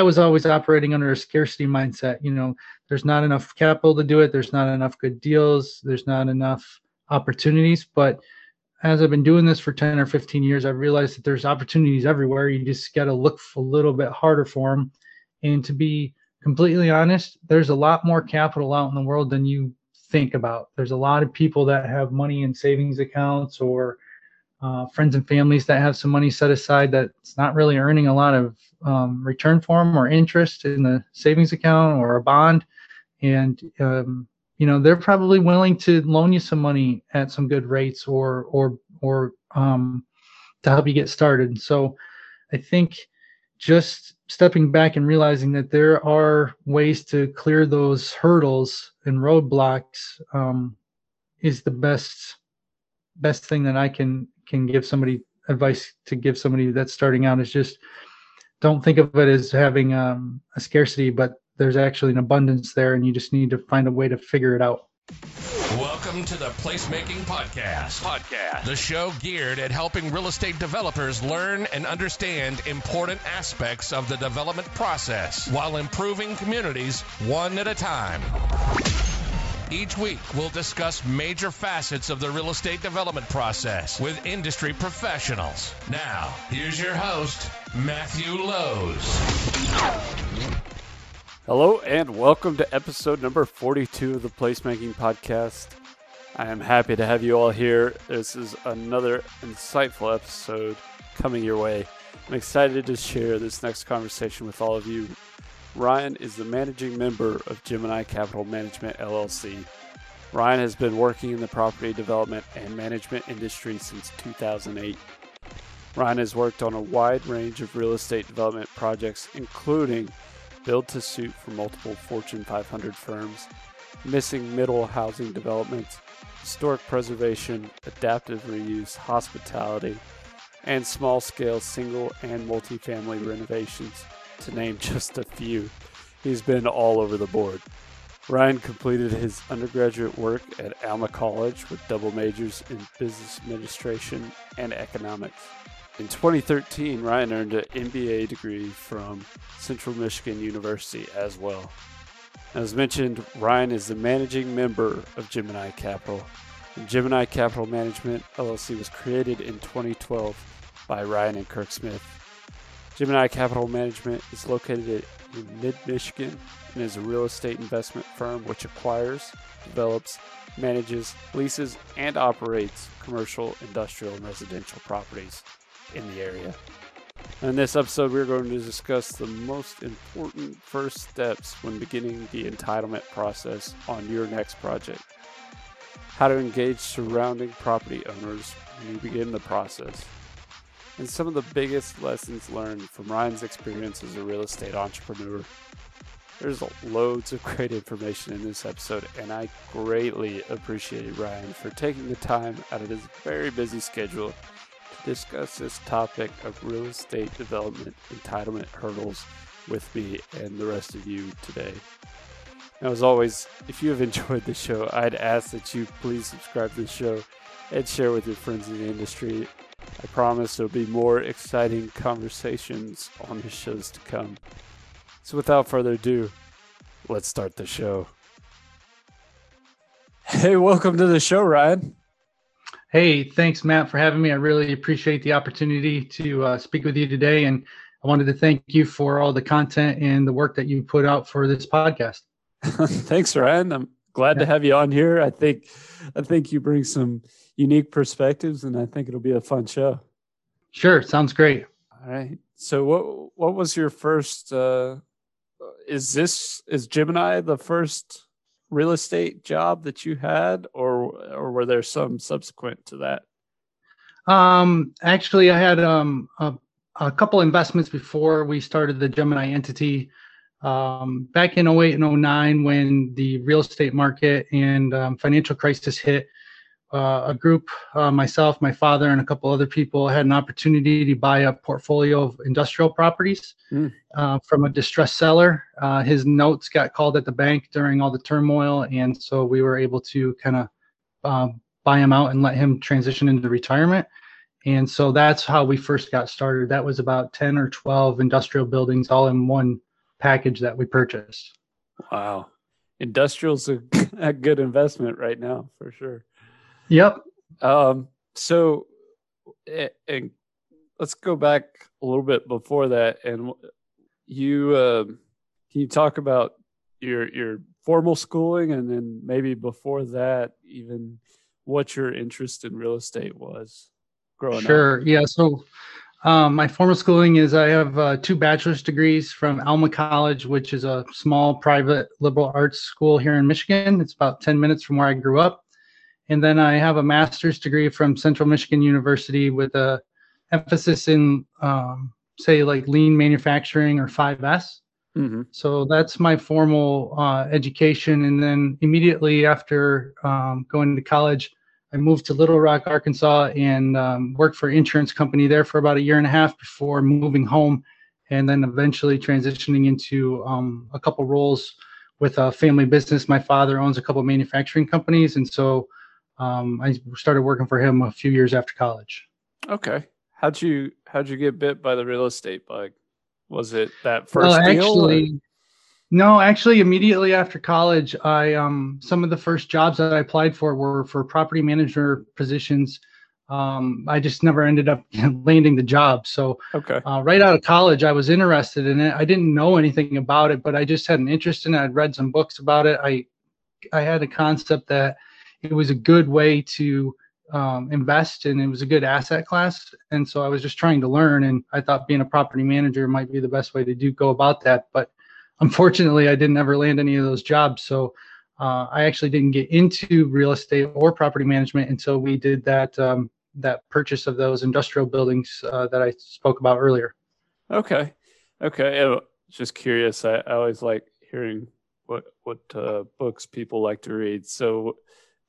I was always operating under a scarcity mindset. You know, there's not enough capital to do it. There's not enough good deals. There's not enough opportunities. But as I've been doing this for 10 or 15 years, I've realized that there's opportunities everywhere. You just got to look a little bit harder for them. And to be completely honest, there's a lot more capital out in the world than you think about. There's a lot of people that have money in savings accounts or uh, friends and families that have some money set aside that's not really earning a lot of um, return for them or interest in the savings account or a bond. And, um, you know, they're probably willing to loan you some money at some good rates or, or, or, um, to help you get started. So I think just stepping back and realizing that there are ways to clear those hurdles and roadblocks um, is the best best thing that I can can give somebody advice to give somebody that's starting out is just don't think of it as having um, a scarcity, but there's actually an abundance there, and you just need to find a way to figure it out. Welcome to the Placemaking Podcast. Podcast. The show geared at helping real estate developers learn and understand important aspects of the development process while improving communities one at a time. Each week, we'll discuss major facets of the real estate development process with industry professionals. Now, here's your host, Matthew Lowe's. Hello, and welcome to episode number 42 of the Placemaking Podcast. I am happy to have you all here. This is another insightful episode coming your way. I'm excited to share this next conversation with all of you. Ryan is the managing member of Gemini Capital Management LLC. Ryan has been working in the property development and management industry since 2008. Ryan has worked on a wide range of real estate development projects, including build to suit for multiple Fortune 500 firms, missing middle housing developments, historic preservation, adaptive reuse, hospitality, and small scale single and multifamily renovations, to name just a few. He's been all over the board. Ryan completed his undergraduate work at Alma College with double majors in business administration and economics. In 2013, Ryan earned an MBA degree from Central Michigan University as well. As mentioned, Ryan is the managing member of Gemini Capital. And Gemini Capital Management LLC was created in 2012 by Ryan and Kirk Smith. Gemini Capital Management is located in mid Michigan and is a real estate investment firm which acquires, develops, manages, leases, and operates commercial, industrial, and residential properties in the area. In this episode, we're going to discuss the most important first steps when beginning the entitlement process on your next project. How to engage surrounding property owners when you begin the process. And some of the biggest lessons learned from Ryan's experience as a real estate entrepreneur. There's loads of great information in this episode, and I greatly appreciate Ryan for taking the time out of his very busy schedule to discuss this topic of real estate development entitlement hurdles with me and the rest of you today. Now, as always, if you have enjoyed the show, I'd ask that you please subscribe to the show and share with your friends in the industry. I promise there'll be more exciting conversations on the shows to come. So, without further ado, let's start the show. Hey, welcome to the show, Ryan. Hey, thanks, Matt, for having me. I really appreciate the opportunity to uh, speak with you today. And I wanted to thank you for all the content and the work that you put out for this podcast. thanks, Ryan. I'm glad yeah. to have you on here. I think I think you bring some unique perspectives and I think it'll be a fun show. Sure, sounds great. All right. So what what was your first uh is this is Gemini the first real estate job that you had, or or were there some subsequent to that? Um, actually, I had um, a, a couple investments before we started the Gemini entity. Um, back in 08 and 09, when the real estate market and um, financial crisis hit, uh, a group, uh, myself, my father, and a couple other people had an opportunity to buy a portfolio of industrial properties mm. uh, from a distressed seller. Uh, his notes got called at the bank during all the turmoil, and so we were able to kind of um, buy him out and let him transition into retirement. And so that's how we first got started. That was about 10 or 12 industrial buildings all in one package that we purchased. Wow. Industrial's a, a good investment right now for sure. Yep. Um, so, and let's go back a little bit before that. And you, uh, can you talk about your, your formal schooling and then maybe before that, even what your interest in real estate was growing sure. up? Sure. Yeah. So, um, my formal schooling is I have uh, two bachelor's degrees from Alma College, which is a small private liberal arts school here in Michigan. It's about 10 minutes from where I grew up. And then I have a master's degree from Central Michigan University with a emphasis in, um, say, like lean manufacturing or 5S. Mm-hmm. So that's my formal uh, education. And then immediately after um, going to college, I moved to Little Rock, Arkansas, and um, worked for an insurance company there for about a year and a half before moving home, and then eventually transitioning into um, a couple roles with a family business. My father owns a couple manufacturing companies, and so um, I started working for him a few years after college. Okay, how'd you how'd you get bit by the real estate bug? Was it that first well, deal? Actually, no, actually, immediately after college, I um, some of the first jobs that I applied for were for property manager positions. Um, I just never ended up landing the job. So, okay. uh, right out of college, I was interested in it. I didn't know anything about it, but I just had an interest in it. I'd read some books about it. I, I had a concept that it was a good way to um, invest and it was a good asset class. And so I was just trying to learn. And I thought being a property manager might be the best way to do go about that. But unfortunately, I didn't ever land any of those jobs. So uh, I actually didn't get into real estate or property management until we did that um, that purchase of those industrial buildings uh, that I spoke about earlier. Okay, okay. Just curious. I, I always like hearing what what uh, books people like to read. So,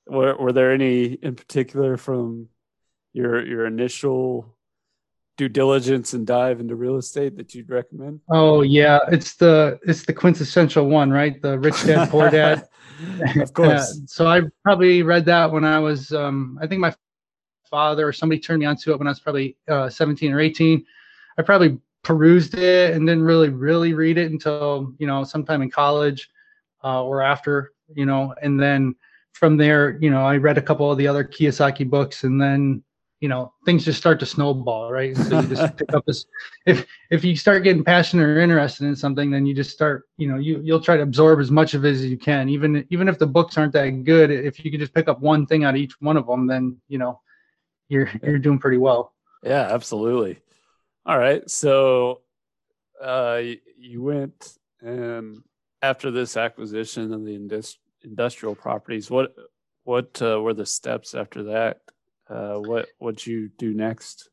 were, were there any in particular from your your initial due diligence and dive into real estate that you'd recommend? Oh yeah, it's the it's the quintessential one, right? The Rich Dad Poor Dad. of course. Uh, so I probably read that when I was, um, I think my father or somebody turned me onto it when I was probably uh, 17 or 18. I probably perused it and didn't really really read it until you know sometime in college uh, or after, you know, and then from there, you know, I read a couple of the other Kiyosaki books and then you know things just start to snowball right? So you just pick up this if if you start getting passionate or interested in something then you just start you know you you'll try to absorb as much of it as you can. Even even if the books aren't that good if you could just pick up one thing out of each one of them then you know you're you're doing pretty well. Yeah absolutely. All right so uh you went and after this acquisition of the indus- industrial properties what what uh, were the steps after that uh, what what you do next?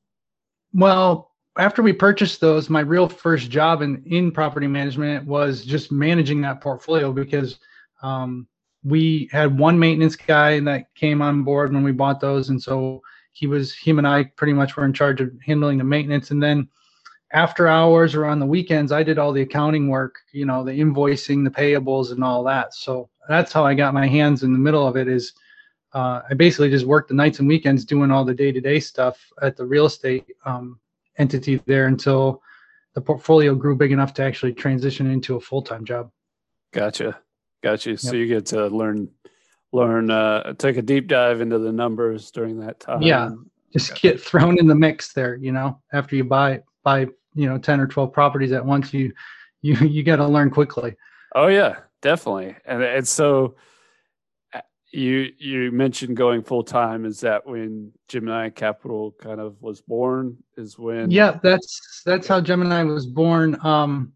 Well, after we purchased those, my real first job in in property management was just managing that portfolio because um, we had one maintenance guy that came on board when we bought those, and so he was him and I pretty much were in charge of handling the maintenance, and then after hours or on the weekends, I did all the accounting work, you know, the invoicing, the payables, and all that. So that's how I got my hands in the middle of it. Is uh, I basically just worked the nights and weekends doing all the day to day stuff at the real estate um, entity there until the portfolio grew big enough to actually transition into a full time job. Gotcha, gotcha. Yep. So you get to learn, learn, uh, take a deep dive into the numbers during that time. Yeah, just gotcha. get thrown in the mix there. You know, after you buy buy you know ten or twelve properties at once, you you you got to learn quickly. Oh yeah, definitely, and and so you you mentioned going full time. Is that when Gemini Capital kind of was born? Is when? Yeah, that's that's how Gemini was born. Um,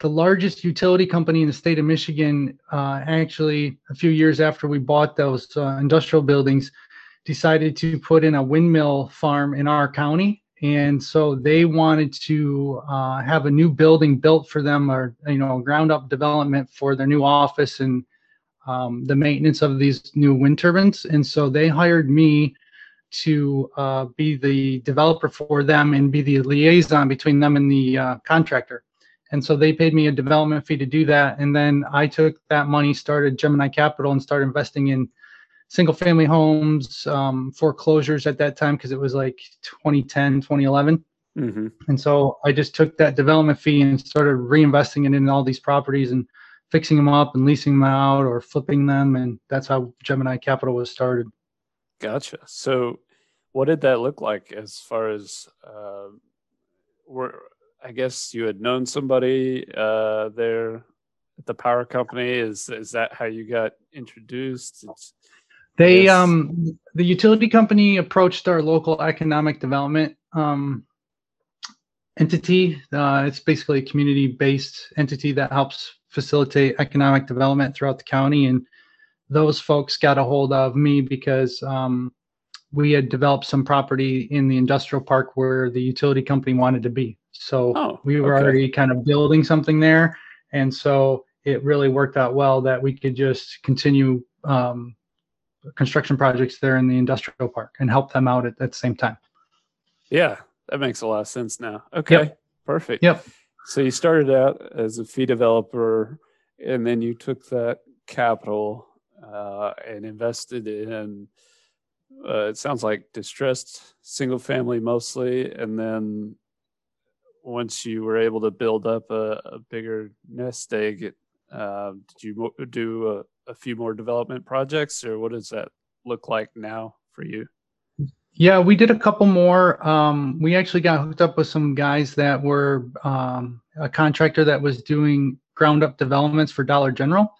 the largest utility company in the state of Michigan, uh, actually, a few years after we bought those uh, industrial buildings, decided to put in a windmill farm in our county, and so they wanted to uh, have a new building built for them, or you know, ground up development for their new office and um, the maintenance of these new wind turbines. And so they hired me to uh, be the developer for them and be the liaison between them and the uh, contractor. And so they paid me a development fee to do that. And then I took that money, started Gemini Capital, and started investing in single family homes, um, foreclosures at that time because it was like 2010, 2011. Mm-hmm. And so I just took that development fee and started reinvesting it in all these properties and fixing them up and leasing them out or flipping them. And that's how Gemini Capital was started. Gotcha. So, what did that look like as far as uh, were? I guess you had known somebody uh, there at the power company. Is is that how you got introduced? It's, they yes. um the utility company approached our local economic development um entity. Uh, it's basically a community based entity that helps facilitate economic development throughout the county. And those folks got a hold of me because um, we had developed some property in the industrial park where the utility company wanted to be. So oh, we were okay. already kind of building something there. And so it really worked out well that we could just continue um, construction projects there in the industrial park and help them out at, at the same time. Yeah, that makes a lot of sense now. Okay, yep. perfect. Yep. So you started out as a fee developer, and then you took that capital uh, and invested in. Uh, it sounds like distressed single family mostly, and then once you were able to build up a, a bigger nest egg, uh, did you do a, a few more development projects, or what does that look like now for you? Yeah, we did a couple more. Um, we actually got hooked up with some guys that were um, a contractor that was doing ground up developments for Dollar General.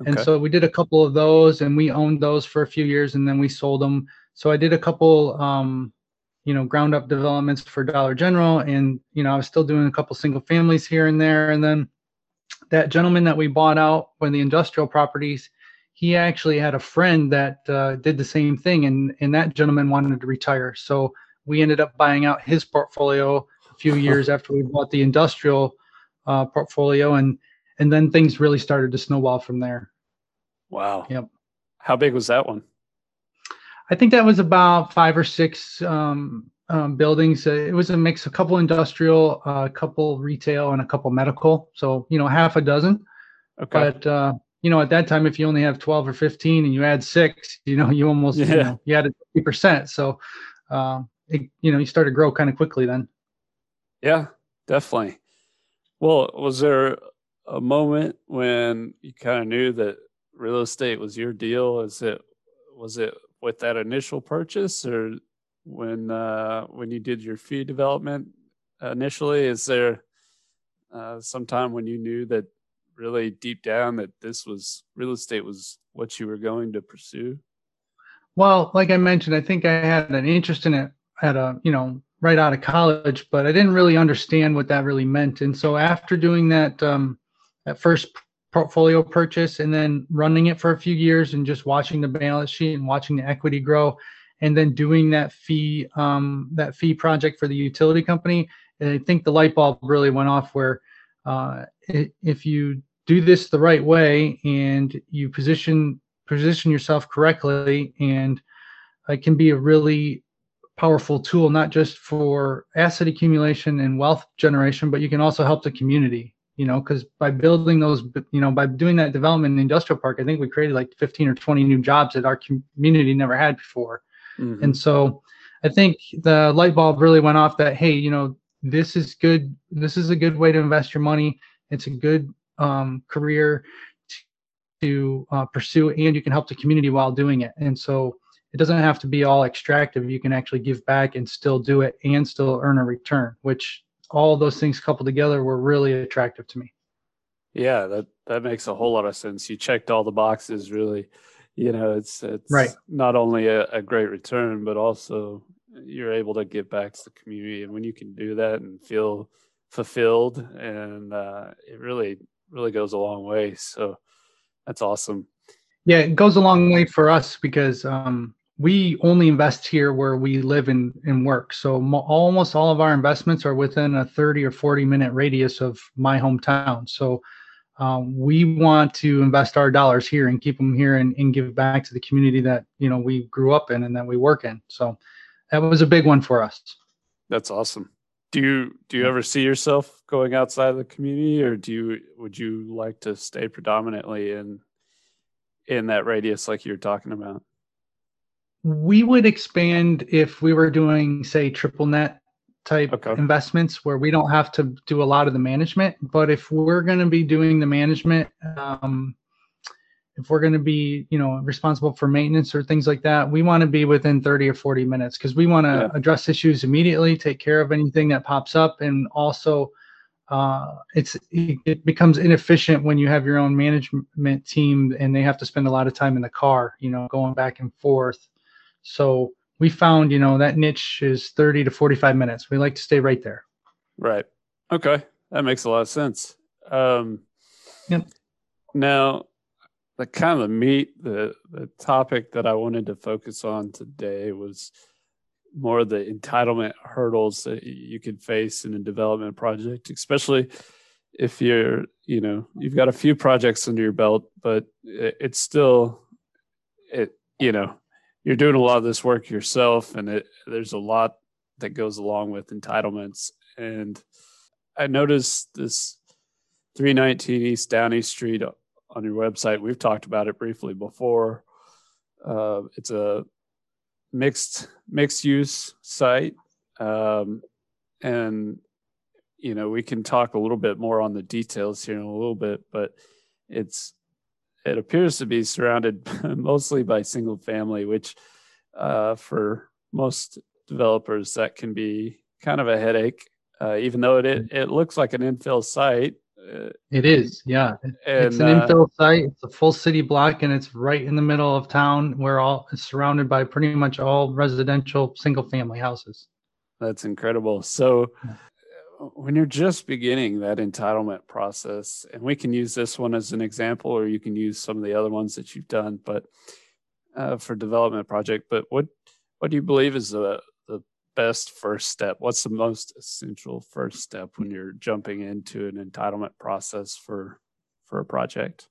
Okay. And so we did a couple of those and we owned those for a few years and then we sold them. So I did a couple, um, you know, ground up developments for Dollar General and, you know, I was still doing a couple single families here and there. And then that gentleman that we bought out when the industrial properties, he actually had a friend that uh, did the same thing, and and that gentleman wanted to retire. So we ended up buying out his portfolio a few years after we bought the industrial uh, portfolio, and and then things really started to snowball from there. Wow. Yep. How big was that one? I think that was about five or six um, um, buildings. Uh, it was a mix, a couple industrial, uh, a couple retail, and a couple medical. So you know, half a dozen. Okay. But uh, you know, at that time, if you only have 12 or 15 and you add six, you know, you almost, yeah. you, know, you added 50%. So, uh, it, you know, you started to grow kind of quickly then. Yeah, definitely. Well, was there a moment when you kind of knew that real estate was your deal? Is it, was it with that initial purchase or when, uh, when you did your fee development initially, is there, uh, sometime when you knew that really deep down that this was real estate was what you were going to pursue? Well, like I mentioned, I think I had an interest in it at a, you know, right out of college, but I didn't really understand what that really meant. And so after doing that, um, that first portfolio purchase and then running it for a few years and just watching the balance sheet and watching the equity grow and then doing that fee um, that fee project for the utility company i think the light bulb really went off where uh, if you do this the right way and you position position yourself correctly and it can be a really powerful tool not just for asset accumulation and wealth generation but you can also help the community you know because by building those you know by doing that development in the industrial park i think we created like 15 or 20 new jobs that our community never had before mm-hmm. and so i think the light bulb really went off that hey you know this is good this is a good way to invest your money it's a good um, career to, uh, pursue, and you can help the community while doing it. And so it doesn't have to be all extractive. You can actually give back and still do it and still earn a return, which all those things coupled together were really attractive to me. Yeah, that that makes a whole lot of sense. You checked all the boxes really. You know, it's it's right. not only a, a great return, but also you're able to give back to the community. And when you can do that and feel fulfilled and uh, it really really goes a long way. So that's awesome. Yeah, it goes a long way for us because um, we only invest here where we live and, and work. So mo- almost all of our investments are within a 30 or 40 minute radius of my hometown. So um, we want to invest our dollars here and keep them here and, and give back to the community that you know we grew up in and that we work in. So that was a big one for us. That's awesome do you do you ever see yourself going outside of the community or do you would you like to stay predominantly in in that radius like you're talking about we would expand if we were doing say triple net type Okay. investments where we don't have to do a lot of the management. But if we're going to be doing the management, um, if we're going to be, you know, responsible for maintenance or things like that, we want to be within 30 or 40 minutes because we want to Yeah. address issues immediately, take care of anything that pops up, and also uh, it's it becomes inefficient when you have your own management team and they have to spend a lot of time in the car, you know, going back and forth. So we found, you know, that niche is 30 to 45 minutes. We like to stay right there. Right. Okay. That makes a lot of sense. Um, Yep. Now, the kind of meat, the the topic that I wanted to focus on today was more the entitlement hurdles that you can face in a development project, especially if you're, you know, you've got a few projects under your belt, but it, it's still, it, you know, you're doing a lot of this work yourself, and it there's a lot that goes along with entitlements. And I noticed this 319 East Downey Street on your website. We've talked about it briefly before. Uh, it's a mixed mixed use site, um, and you know we can talk a little bit more on the details here in a little bit, but it's it appears to be surrounded mostly by single family, which uh, for most developers that can be kind of a headache. Uh, even though it, it it looks like an infill site, uh, It is, yeah. and it's an uh, infill site. It's a full city block, and it's right in the middle of town. Where all it's surrounded by pretty much all residential single family houses. That's incredible. So, when you're just beginning that entitlement process, and we can use this one as an example, or you can use some of the other ones that you've done, but uh, for development project. But what what do you believe is the best first step? What's the most essential first step when you're jumping into an entitlement process for for a project?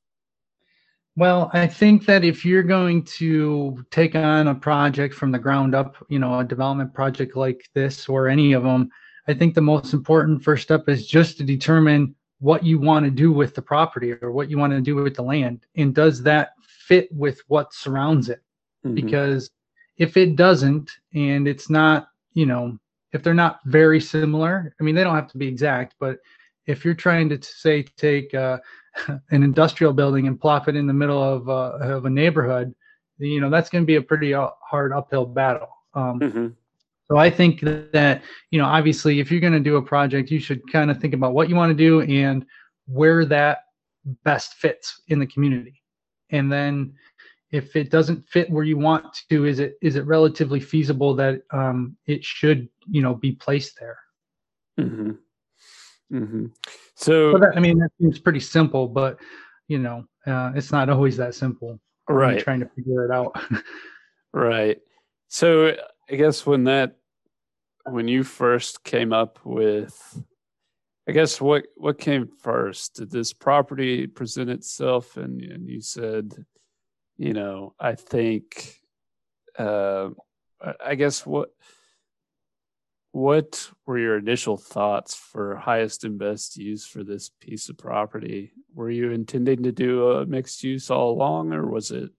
Well, I think that if you're going to take on a project from the ground up, you know, a development project like this or any of them, I think the most important first step is just to determine what you want to do with the property or what you want to do with the land. And does that fit with what surrounds it? Mhm. Because if it doesn't and it's not, you know, if they're not very similar, I mean, they don't have to be exact, but if you're trying to say take uh, an industrial building and plop it in the middle of, uh, of a neighborhood, you know, that's going to be a pretty uh, hard uphill battle. Um, Mhm. so I think that, you know, obviously, if you're going to do a project, you should kind of think about what you want to do and where that best fits in the community. And then if it doesn't fit where you want to, is it is it relatively feasible that um, it should, you know, be placed there? hmm hmm So, So that, I mean, that seems pretty simple, but you know, uh, it's not always that simple. right. trying to figure it out. Right. So I guess when that when you first came up with I guess what what came first? Did this property present itself and, and you said, you know, I think uh I- guess what what were your initial thoughts for highest and best use for this piece of property? Were you intending to do a mixed use all along, or was it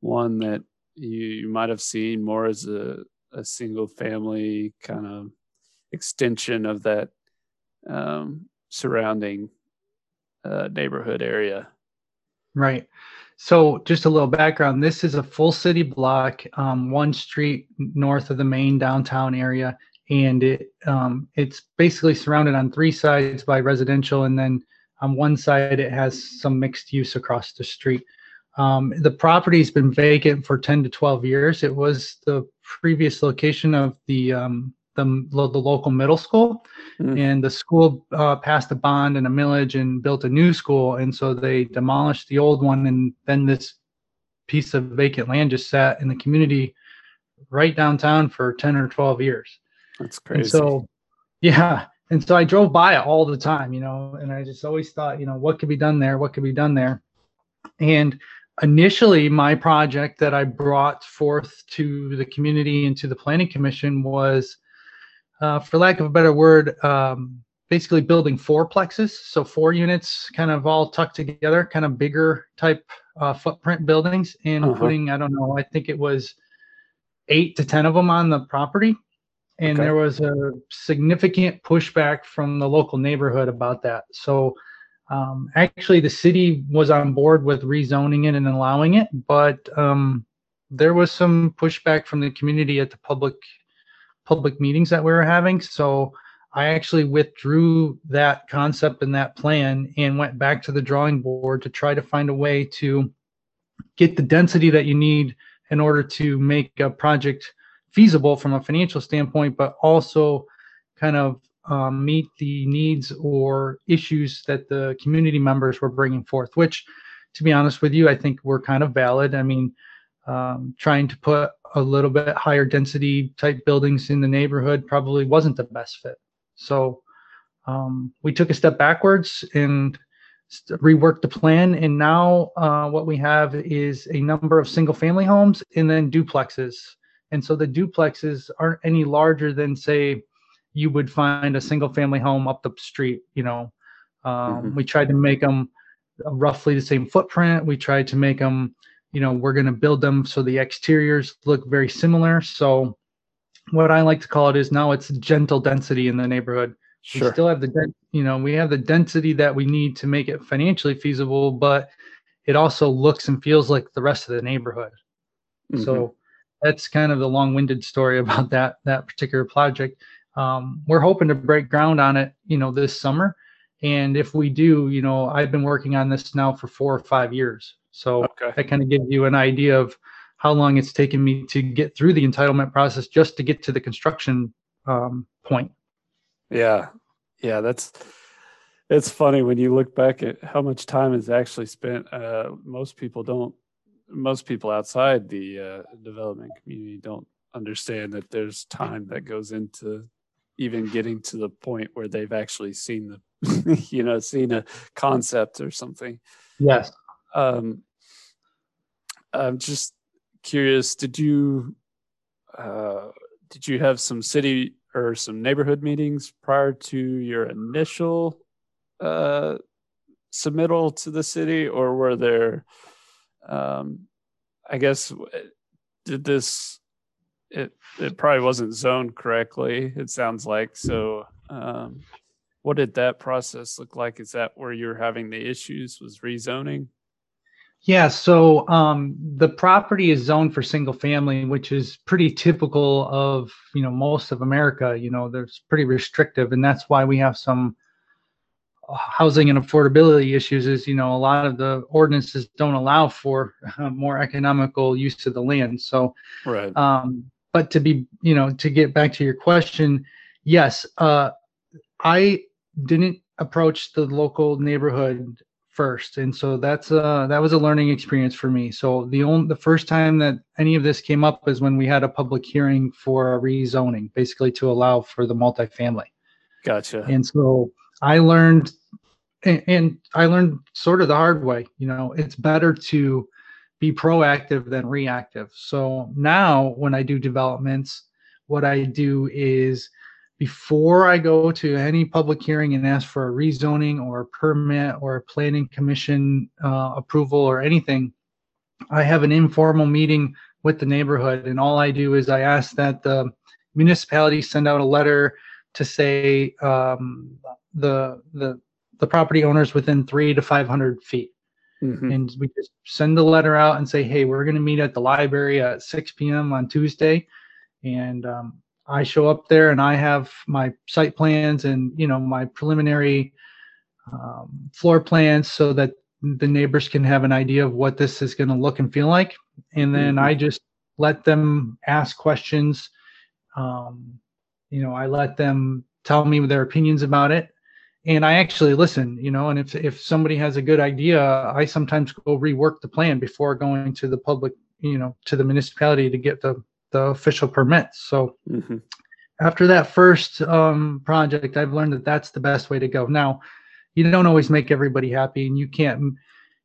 one that you, you might have seen more as a, a single family kind of extension of that um, surrounding uh, neighborhood area? Right. So, just a little background. This is a full city block, um, one street north of the main downtown area, and it um, it's basically surrounded on three sides by residential, and then on one side it has some mixed use across the street. Um, the property's been vacant for 10 to 12 years. It was the previous location of the um, the, the local middle school, Mm. and the school uh, passed a bond and a millage and built a new school, and so they demolished the old one, and then this piece of vacant land just sat in the community right downtown for 10 or 12 years. That's crazy. And so, yeah. And so I drove by it all the time, you know, and I just always thought, you know, what could be done there? What could be done there? And initially, my project that I brought forth to the community and to the planning commission was, uh, for lack of a better word, um, basically building fourplexes. So four units kind of all tucked together, kind of bigger type uh, footprint buildings, and Uh-huh. putting, I don't know, I think it was eight to 10 of them on the property and Okay. there was a significant pushback from the local neighborhood about that. So um, actually, the city was on board with rezoning it and allowing it, but um, there was some pushback from the community at the public public meetings that we were having. So I actually withdrew that concept and that plan and went back to the drawing board to try to find a way to get the density that you need in order to make a project feasible from a financial standpoint, but also kind of um, meet the needs or issues that the community members were bringing forth, which, to be honest with you, I think were kind of valid. I mean, um, trying to put a little bit higher density type buildings in the neighborhood probably wasn't the best fit. So um, we took a step backwards and reworked the plan. And now uh, what we have is a number of single family homes and then duplexes. And so the duplexes aren't any larger than, say, you would find a single family home up the street. You know, um, Mhm. we tried to make them roughly the same footprint. We tried to make them, you know, we're going to build them so the exteriors look very similar. So what I like to call it is now it's gentle density in the neighborhood. sure. We still have the, you know, we have the density that we need to make it financially feasible, but it also looks and feels like the rest of the neighborhood. Mhm. So that's kind of the long-winded story about that that particular project. Um, we're hoping to break ground on it, you know, this summer. And if we do, you know, I've been working on this now for four or five years. So okay. that kind of gives you an idea of how long it's taken me to get through the entitlement process just to get to the construction um, point. Yeah, yeah, that's it's funny when you look back at how much time is actually spent. Uh, most people don't. Most people outside the uh, development community don't understand that there's time that goes into even getting to the point where they've actually seen the, you know, seen a concept or something. Yes. Um, I'm just curious. Did you uh, did you have some city or some neighborhood meetings prior to your initial uh, submittal to the city, or were there? Um, I guess did this? It it probably wasn't zoned correctly. It sounds like so. Um, what did that process look like? Is that where you're having the issues? Was rezoning? Yeah, so um, the property is zoned for single family, which is pretty typical of you know most of America. You know, there's pretty restrictive, and that's why we have some uh, housing and affordability issues. Is you know a lot of the ordinances don't allow for uh, more economical use of the land. So, Right. um, but to be you know to get back to your question, yes, uh, I didn't approach the local neighborhood first. And so that's uh that was a learning experience for me. So the only the first time that any of this came up is when we had a public hearing for a rezoning basically to allow for the multifamily. Gotcha. and so i learned and, and i learned sort of the hard way you know it's better to be proactive than reactive. So now when i do developments what i do is before I go to any public hearing and ask for a rezoning or a permit or a planning commission uh, approval or anything, I have an informal meeting with the neighborhood. And all I do is I ask that the municipality send out a letter to say um, the, the, the property owners within three to 500 feet. Mhm. And we just send the letter out and say, hey, we're going to meet at the library at 6 p.m. on Tuesday. And um, I show up there and I have my site plans and, you know, my preliminary um, floor plans so that the neighbors can have an idea of what this is going to look and feel like. And then Mhm. I just let them ask questions. Um, you know, I let them tell me their opinions about it and I actually listen, you know, and if if somebody has a good idea, I sometimes go rework the plan before going to the public, you know, to the municipality to get the the official permits. So Mhm. after that first um, project, I've learned that that's the best way to go. Now, you don't always make everybody happy, and you can't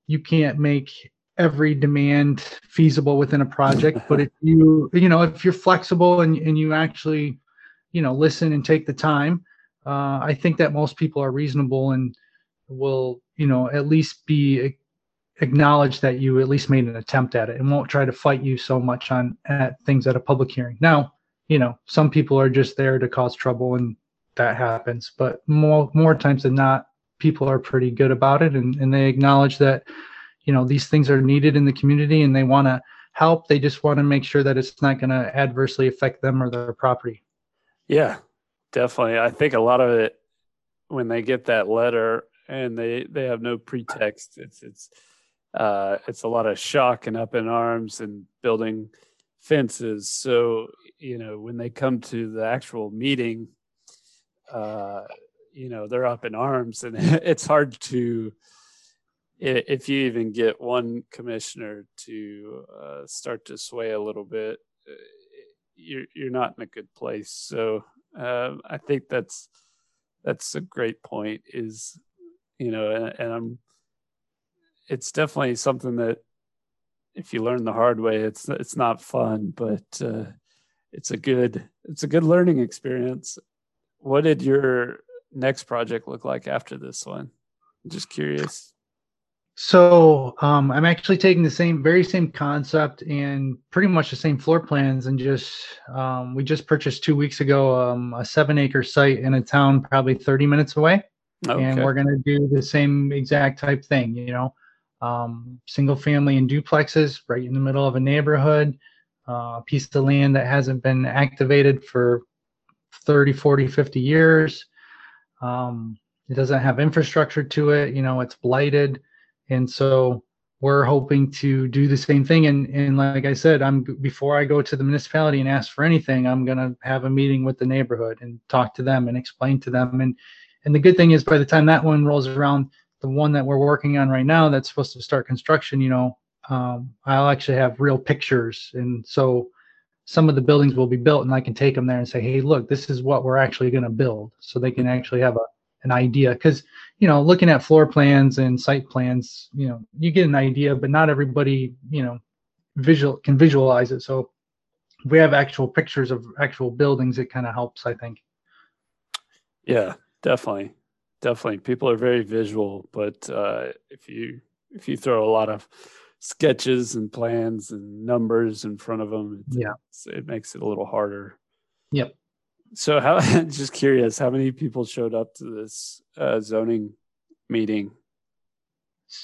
you can't make every demand feasible within a project. but if you you know if you're flexible and and you actually you know listen and take the time, uh, I think that most people are reasonable and will you know at least be acknowledge that you at least made an attempt at it and won't try to fight you so much on at things at a public hearing. Now, you know, some people are just there to cause trouble and that happens. But more more times than not, people are pretty good about it and, and they acknowledge that, you know, these things are needed in the community and they want to help. They just want to make sure that it's not going to adversely affect them or their property. Yeah, definitely. I think a lot of it when they get that letter and they they have no pretext, it's it's uh, it's a lot of shock and up in arms and building fences. So you know when they come to the actual meeting, uh, you know they're up in arms, and it's hard to if you even get one commissioner to uh, start to sway a little bit, uh, you're you're not in a good place. So uh, I think that's that's a great point. Is you know, and, and I'm. It's definitely something that if you learn the hard way, it's it's not fun, but uh, it's a good it's a good learning experience. What did your next project look like after this one? I'm just curious. So um, I'm actually taking the same, very same concept and pretty much the same floor plans, and just um, we just purchased two weeks ago um, a seven acre site in a town probably 30 minutes away, okay. and we're going to do the same exact type thing. You know, um, single family and duplexes right in the middle of a neighborhood, uh, a piece of land that hasn't been activated for 30, 40, 50 years. Um, it doesn't have infrastructure to it. You know, it's blighted and so we're hoping to do the same thing and and like i said i'm before i go to the municipality and ask for anything i'm going to have a meeting with the neighborhood and talk to them and explain to them and and the good thing is by the time that one rolls around the one that we're working on right now that's supposed to start construction you know um, i'll actually have real pictures. And so some of the buildings will be built and i can take them there and say hey look this is what we're actually going to build. So they can actually have a an idea. Because you know looking at floor plans and site plans you know you get an idea but not everybody you know visual can visualize it. So we have actual pictures of actual buildings it kind of helps i think. Yeah definitely definitely people are very visual but uh, if you if you throw a lot of sketches and plans and numbers in front of them yeah it makes it a little harder yep so how just curious, how many people showed up to this uh, zoning meeting?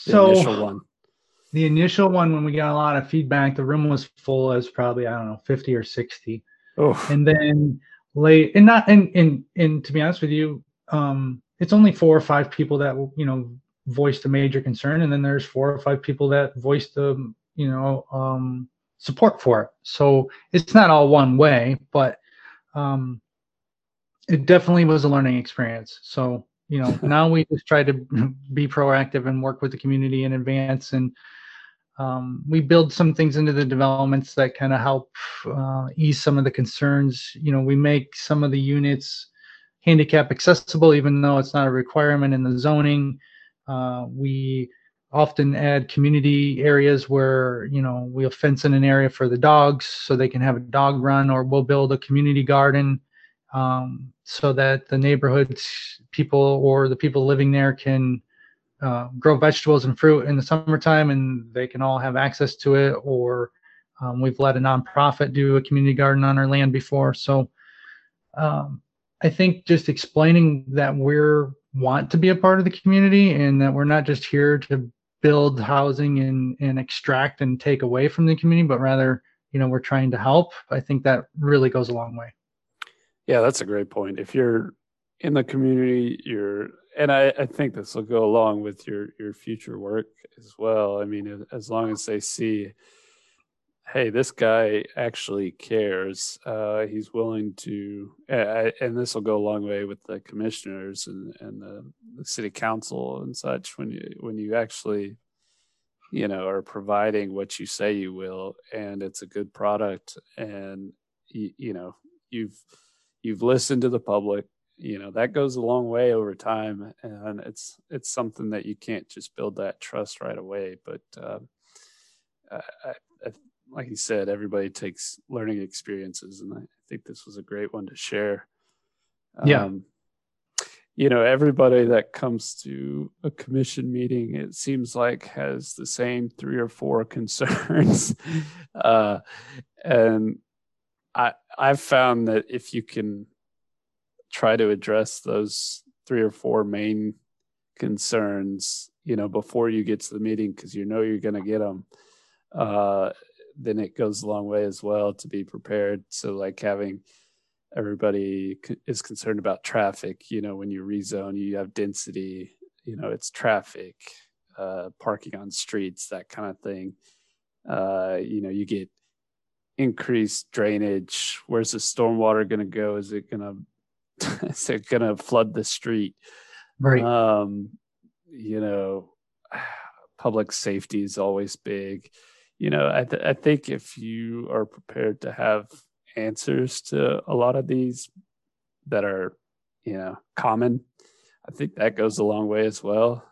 The so initial one. The initial one, when we got a lot of feedback, the room was full as probably I don't know fifty or sixty. Oh. And then late, and not, and and and to be honest with you, um, it's only four or five people that you know voiced a major concern, and then there's four or five people that voiced the you know um, support for it. So it's not all one way, but um, it definitely was a learning experience. So, you know, now we just try to be proactive and work with the community in advance. And um, we build some things into the developments that kind of help uh, ease some of the concerns. You know, we make some of the units handicap accessible, even though it's not a requirement in the zoning. Uh, we often add community areas where you know we'll fence in an area for the dogs so they can have a dog run or we'll build a community garden um, so that the neighborhood people or the people living there can uh, grow vegetables and fruit in the summertime and they can all have access to it or um, we've let a nonprofit do a community garden on our land before so um, i think just explaining that we're want to be a part of the community and that we're not just here to build housing and, and extract and take away from the community but rather you know we're trying to help i think that really goes a long way yeah, that's a great point. If you're in the community, you're, and I, I think this will go along with your your future work as well. I mean, as long as they see, hey, this guy actually cares. Uh, he's willing to, and this will go a long way with the commissioners and and the, the city council and such. When you when you actually you know are providing what you say you will and it's a good product and you, you know you've you've listened to the public you know that goes a long way over time and it's it's something that you can't just build that trust right away but uh, I, I, like you said everybody takes learning experiences and i think this was a great one to share. Yeah. Um, you know everybody that comes to a commission meeting it seems like has the same three or four concerns. Uh, and I I've found that if you can try to address those three or four main concerns, you know, before you get to the meeting, because you know you're going to get them, uh, then it goes a long way as well to be prepared. So, like having everybody is concerned about traffic, you know, when you rezone, you have density, you know, it's traffic, uh, parking on streets, that kind of thing. Uh, you know, you get increased drainage. Where's the stormwater going to go? Is it going to is it going to flood the street? Right. Um, you know, public safety is always big. You know, I, th- I think if you are prepared to have answers to a lot of these that are, you know, common, I think that goes a long way as well.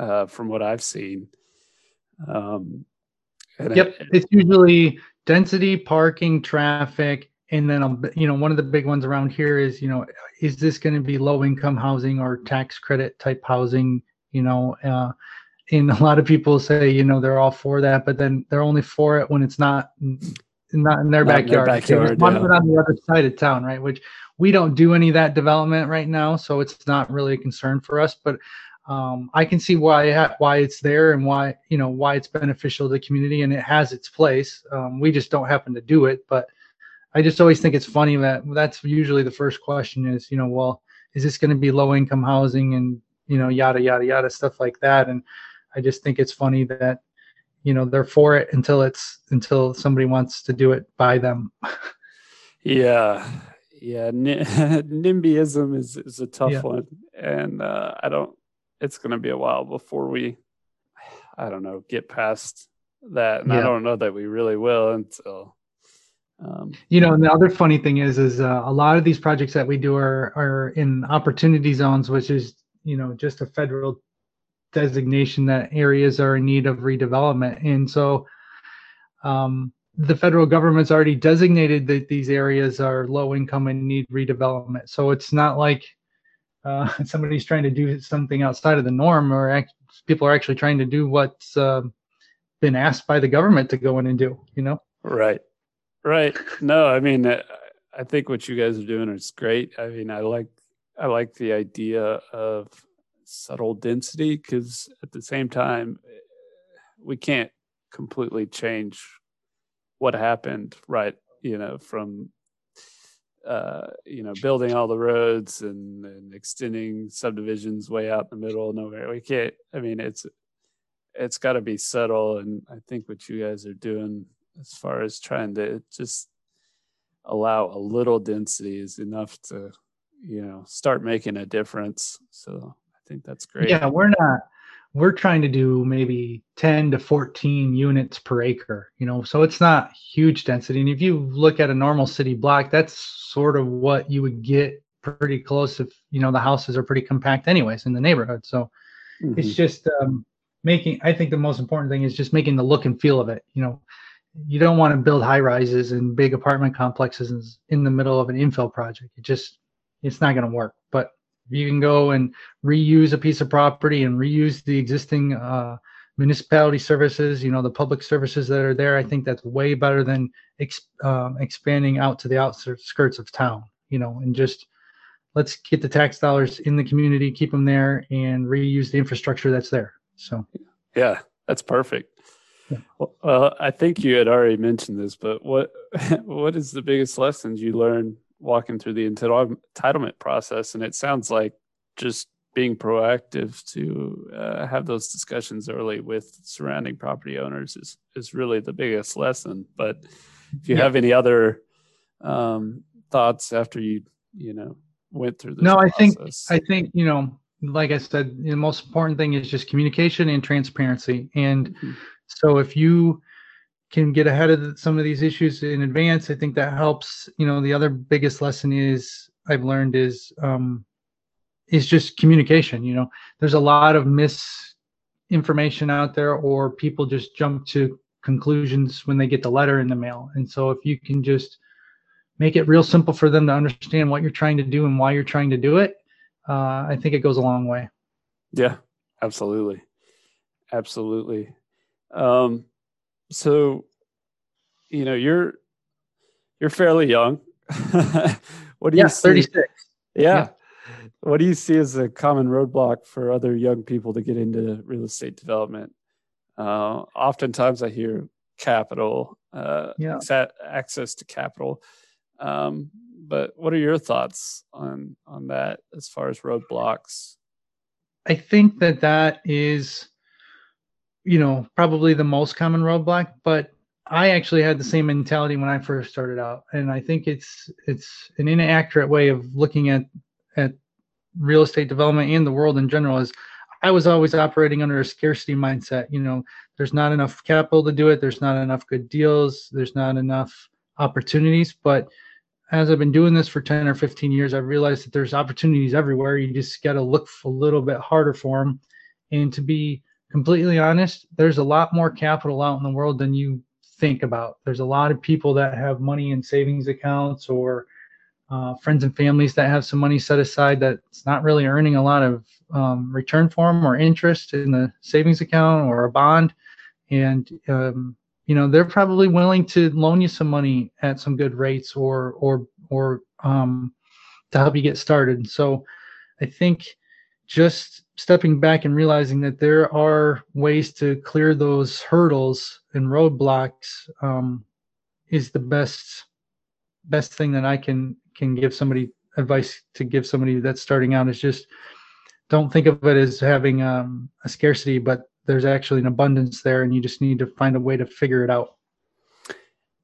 Uh, from what I've seen. Um, yep, it, it's usually density, parking, traffic, and then um, you know one of the big ones around here is you know is this going to be low income housing or tax credit type housing? You know, uh, and a lot of people say you know they're all for that, but then they're only for it when it's not not in their not backyard. In their backyard yeah. on the other side of town, right? Which we don't do any of that development right now, so it's not really a concern for us. But um, I can see why why it's there and why you know why it's beneficial to the community and it has its place. Um, we just don't happen to do it, but I just always think it's funny that that's usually the first question is you know well is this going to be low income housing and you know yada yada yada stuff like that and I just think it's funny that you know they're for it until it's until somebody wants to do it by them. yeah, yeah. NIMBYism is is a tough yeah. one, and uh, I don't. It's going to be a while before we, I don't know, get past that, and yeah. I don't know that we really will until. Um, you know, and the other funny thing is, is uh, a lot of these projects that we do are are in opportunity zones, which is you know just a federal designation that areas are in need of redevelopment. And so um, the federal government's already designated that these areas are low income and need redevelopment. So it's not like uh, somebody's trying to do something outside of the norm or act, people are actually trying to do what's uh, been asked by the government to go in and do, you know? Right. Right. No, I mean, I think what you guys are doing is great. I mean, I like, I like the idea of subtle density because at the same time we can't completely change what happened right you know from uh, you know building all the roads and, and extending subdivisions way out in the middle of nowhere. We can't i mean it's it's got to be subtle and i think what you guys are doing as far as trying to just allow a little density is enough to you know start making a difference. So think that's great. Yeah, we're not we're trying to do maybe 10 to 14 units per acre, you know, so it's not huge density. And if you look at a normal city block, that's sort of what you would get pretty close if, you know, the houses are pretty compact anyways in the neighborhood. So mm-hmm. it's just um, making, I think the most important thing is just making the look and feel of it. You know, you don't want to build high rises and big apartment complexes in the middle of an infill project. It just, it's not going to work. But you can go and reuse a piece of property and reuse the existing uh, municipality services, you know, the public services that are there. I think that's way better than ex- um, expanding out to the outskirts of town, you know, and just let's get the tax dollars in the community, keep them there, and reuse the infrastructure that's there. So, yeah, that's perfect. Yeah. Well, I think you had already mentioned this, but what what is the biggest lessons you learned walking through the entitlement process, and it sounds like just being proactive to uh, have those discussions early with surrounding property owners is is really the biggest lesson. But if you yeah. have any other um, thoughts after you you know went through this, no, process. I think I think you know, like I said, the most important thing is just communication and transparency. And mm-hmm. so if you can get ahead of some of these issues in advance. I think that helps. You know, the other biggest lesson is I've learned is um, is just communication. You know, there's a lot of misinformation out there, or people just jump to conclusions when they get the letter in the mail. And so, if you can just make it real simple for them to understand what you're trying to do and why you're trying to do it, uh, I think it goes a long way. Yeah, absolutely, absolutely. Um, so you know you're you're fairly young. what do yeah, you see? 36. Yeah. yeah. What do you see as a common roadblock for other young people to get into real estate development? Uh, oftentimes I hear capital, uh, yeah. access to capital. Um, but what are your thoughts on on that as far as roadblocks? I think that that is, you know, probably the most common roadblock. But I actually had the same mentality when I first started out, and I think it's it's an inaccurate way of looking at at real estate development and the world in general. Is I was always operating under a scarcity mindset. You know, there's not enough capital to do it. There's not enough good deals. There's not enough opportunities. But as I've been doing this for 10 or 15 years, I've realized that there's opportunities everywhere. You just got to look a little bit harder for them. And to be completely honest, there's a lot more capital out in the world than you think about. There's a lot of people that have money in savings accounts or uh, friends and families that have some money set aside that's not really earning a lot of um, return for them or interest in the savings account or a bond. And, um, you know, they're probably willing to loan you some money at some good rates or, or, or, um, to help you get started. So I think just stepping back and realizing that there are ways to clear those hurdles and roadblocks um, is the best best thing that I can can give somebody advice to give somebody that's starting out is just don't think of it as having um, a scarcity, but there's actually an abundance there, and you just need to find a way to figure it out.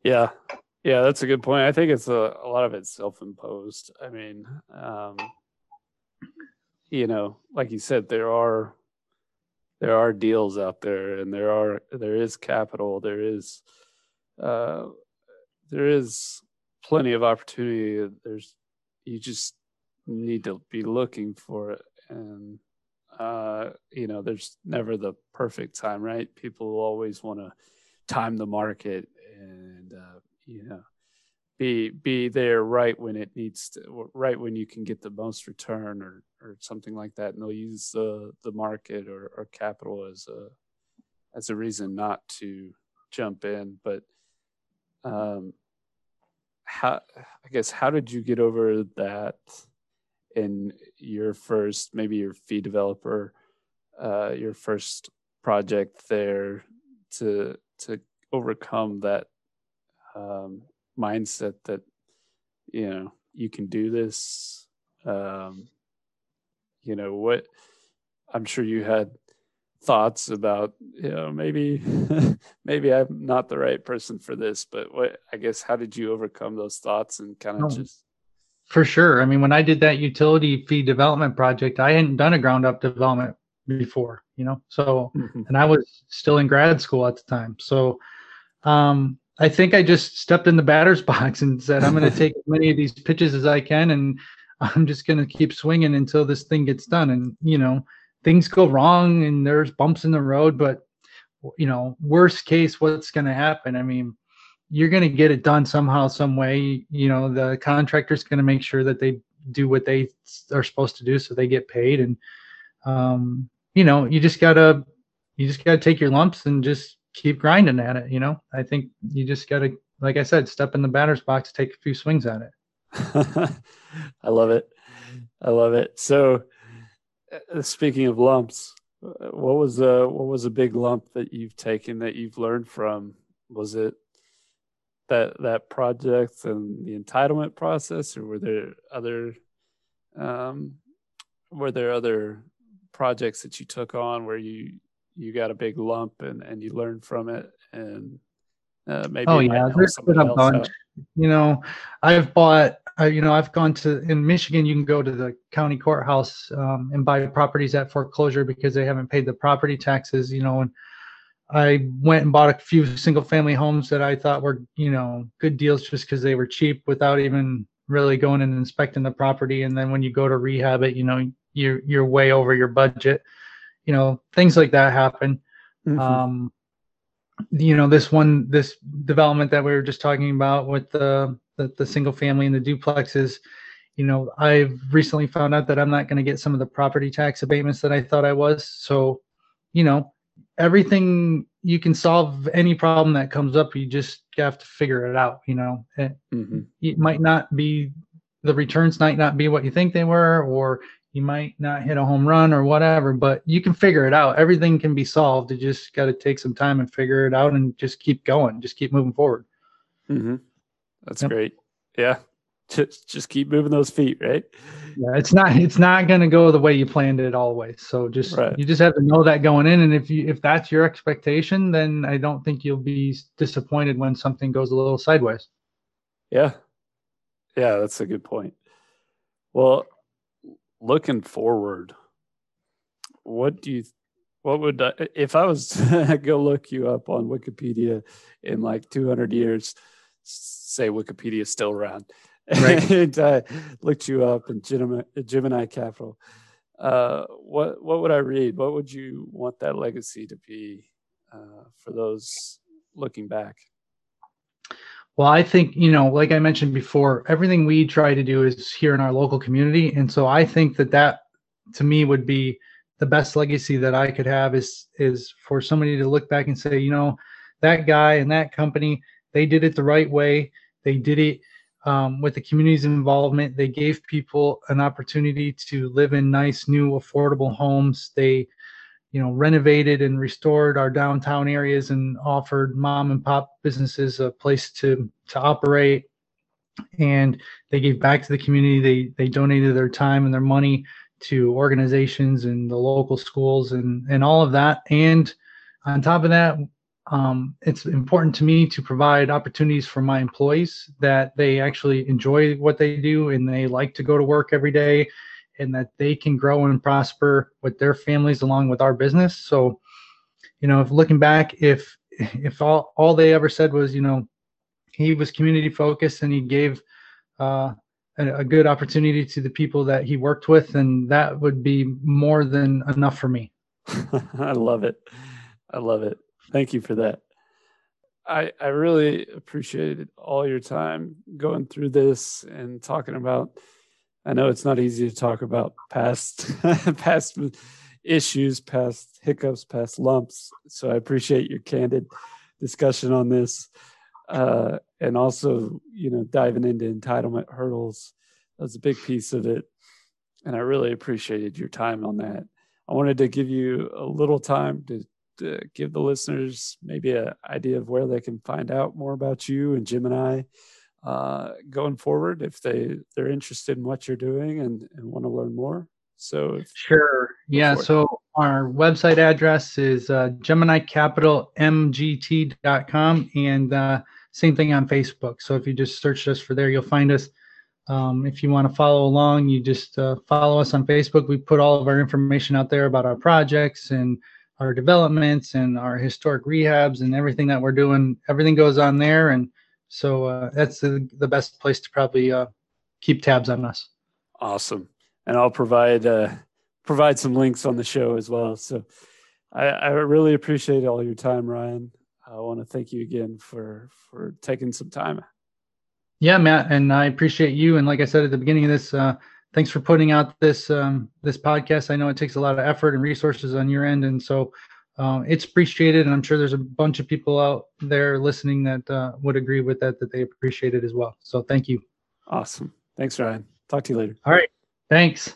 Yeah, yeah, that's a good point. I think it's a, a lot of it's self-imposed. I mean, um, you know, like you said, there are there are deals out there, and there are there is capital, there is uh, there is plenty of opportunity. There's you just need to be looking for it, and uh, you know, there's never the perfect time, right? People always want to time the market and uh, you know be be there right when it needs to right when you can get the most return or or something like that and they'll use the the market or, or capital as a as a reason not to jump in. But um how I guess how did you get over that in your first maybe your fee developer uh, your first project there to to overcome that um, mindset that you know you can do this um, you know what i'm sure you had thoughts about you know maybe maybe i'm not the right person for this but what i guess how did you overcome those thoughts and kind of oh, just for sure. I mean when i did that utility fee development project i hadn't done a ground up development before you know? So mm-hmm. and i was still in grad school at the time. So um i think i just stepped in the batter's box and said i'm going to take as many of these pitches as i can and i'm just going to keep swinging until this thing gets done and you know things go wrong and there's bumps in the road, but you know, worst case, what's going to happen? I mean, you're going to get it done somehow, some way. You know, the contractor's going to make sure that they do what they are supposed to do, so they get paid. And um, you know, you just gotta, you just gotta take your lumps and just keep grinding at it. You know, I think you just gotta, like I said, step in the batter's box, take a few swings at it. I love it. I love it. So uh, speaking of lumps, uh, what was a what was a big lump that you've taken that you've learned from? Was it that that project and the entitlement process, or were there other um, were there other projects that you took on where you you got a big lump and and you learn from it and uh, maybe oh yeah there's been a bunch out. you know i've bought I, you know, I've gone to in Michigan. You can go to the county courthouse um, and buy properties at foreclosure because they haven't paid the property taxes. You know, and I went and bought a few single family homes that I thought were, you know, good deals just because they were cheap without even really going and inspecting the property. And then when you go to rehab it, you know, you're you're way over your budget. You know, things like that happen. Mm-hmm. Um, you know, this one, this development that we were just talking about with the the, the single family and the duplexes you know i've recently found out that i'm not going to get some of the property tax abatements that i thought i was so you know everything you can solve any problem that comes up. You just have to figure it out. You know, it, mm-hmm. it might not be the returns might not be what you think they were, or you might not hit a home run or whatever, but you can figure it out. Everything can be solved. You just got to take some time and figure it out and just keep going. Just keep moving forward. Mm-hmm. That's yep. great. Yeah. Just, just keep moving those feet, right? Yeah, it's not it's not going to go the way you planned it always. So just right. you just have to know that going in, and if you if that's your expectation, then I don't think you'll be disappointed when something goes a little sideways. Yeah, yeah, that's a good point. Well, looking forward, what do you what would I, if I was to go look you up on Wikipedia in like 200 years, say Wikipedia is still around, right. and I looked you up in Gemini, Gemini Capital, uh, what what would I read? What would you want that legacy to be uh, for those looking back? Well, I think, you know, like I mentioned before, everything we try to do is here in our local community. And so I think that that to me would be the best legacy that I could have is is for somebody to look back and say, you know, that guy and that company, they did it the right way. They did it um, with the community's involvement. They gave people an opportunity to live in nice, new, affordable homes. They you know renovated and restored our downtown areas and offered mom and pop businesses a place to to operate. And they gave back to the community. They they donated their time and their money to organizations and the local schools and and all of that. And on top of that um, it's important to me to provide opportunities for my employees that they actually enjoy what they do and they like to go to work every day and that they can grow and prosper with their families along with our business. So, you know, if looking back, if if all all they ever said was, you know, he was community focused and he gave uh, a, a good opportunity to the people that he worked with, and that would be more than enough for me. I love it. I love it. Thank you for that. I, I really appreciated all your time going through this and talking about I know it's not easy to talk about past past issues, past hiccups, past lumps. So I appreciate your candid discussion on this, uh, and also you know diving into entitlement hurdles. That's a big piece of it, and I really appreciated your time on that. I wanted to give you a little time to, to give the listeners maybe an idea of where they can find out more about you and Gemini uh, going forward if they they're interested in what you're doing and, and want to learn more. So sure, yeah. So our website address is uh, GeminiCapitalMGT.com, and uh, same thing on Facebook. So if you just search us for there, you'll find us. Um, if you want to follow along, you just uh, follow us on Facebook. We put all of our information out there about our projects and our developments and our historic rehabs and everything that we're doing. Everything goes on there, and so uh, that's the, the best place to probably uh, keep tabs on us. Awesome, and I'll provide uh, provide some links on the show as well. So I, I really appreciate all your time, Ryan. I want to thank you again for for taking some time. Yeah, Matt, and I appreciate you. And like I said at the beginning of this, uh, thanks for putting out this um, this podcast. I know it takes a lot of effort and resources on your end, and so um, it's appreciated, and I'm sure there's a bunch of people out there listening that uh, would agree with that, that they appreciate it as well. So thank you. Awesome. Thanks, Ryan. Talk to you later. All right. Thanks.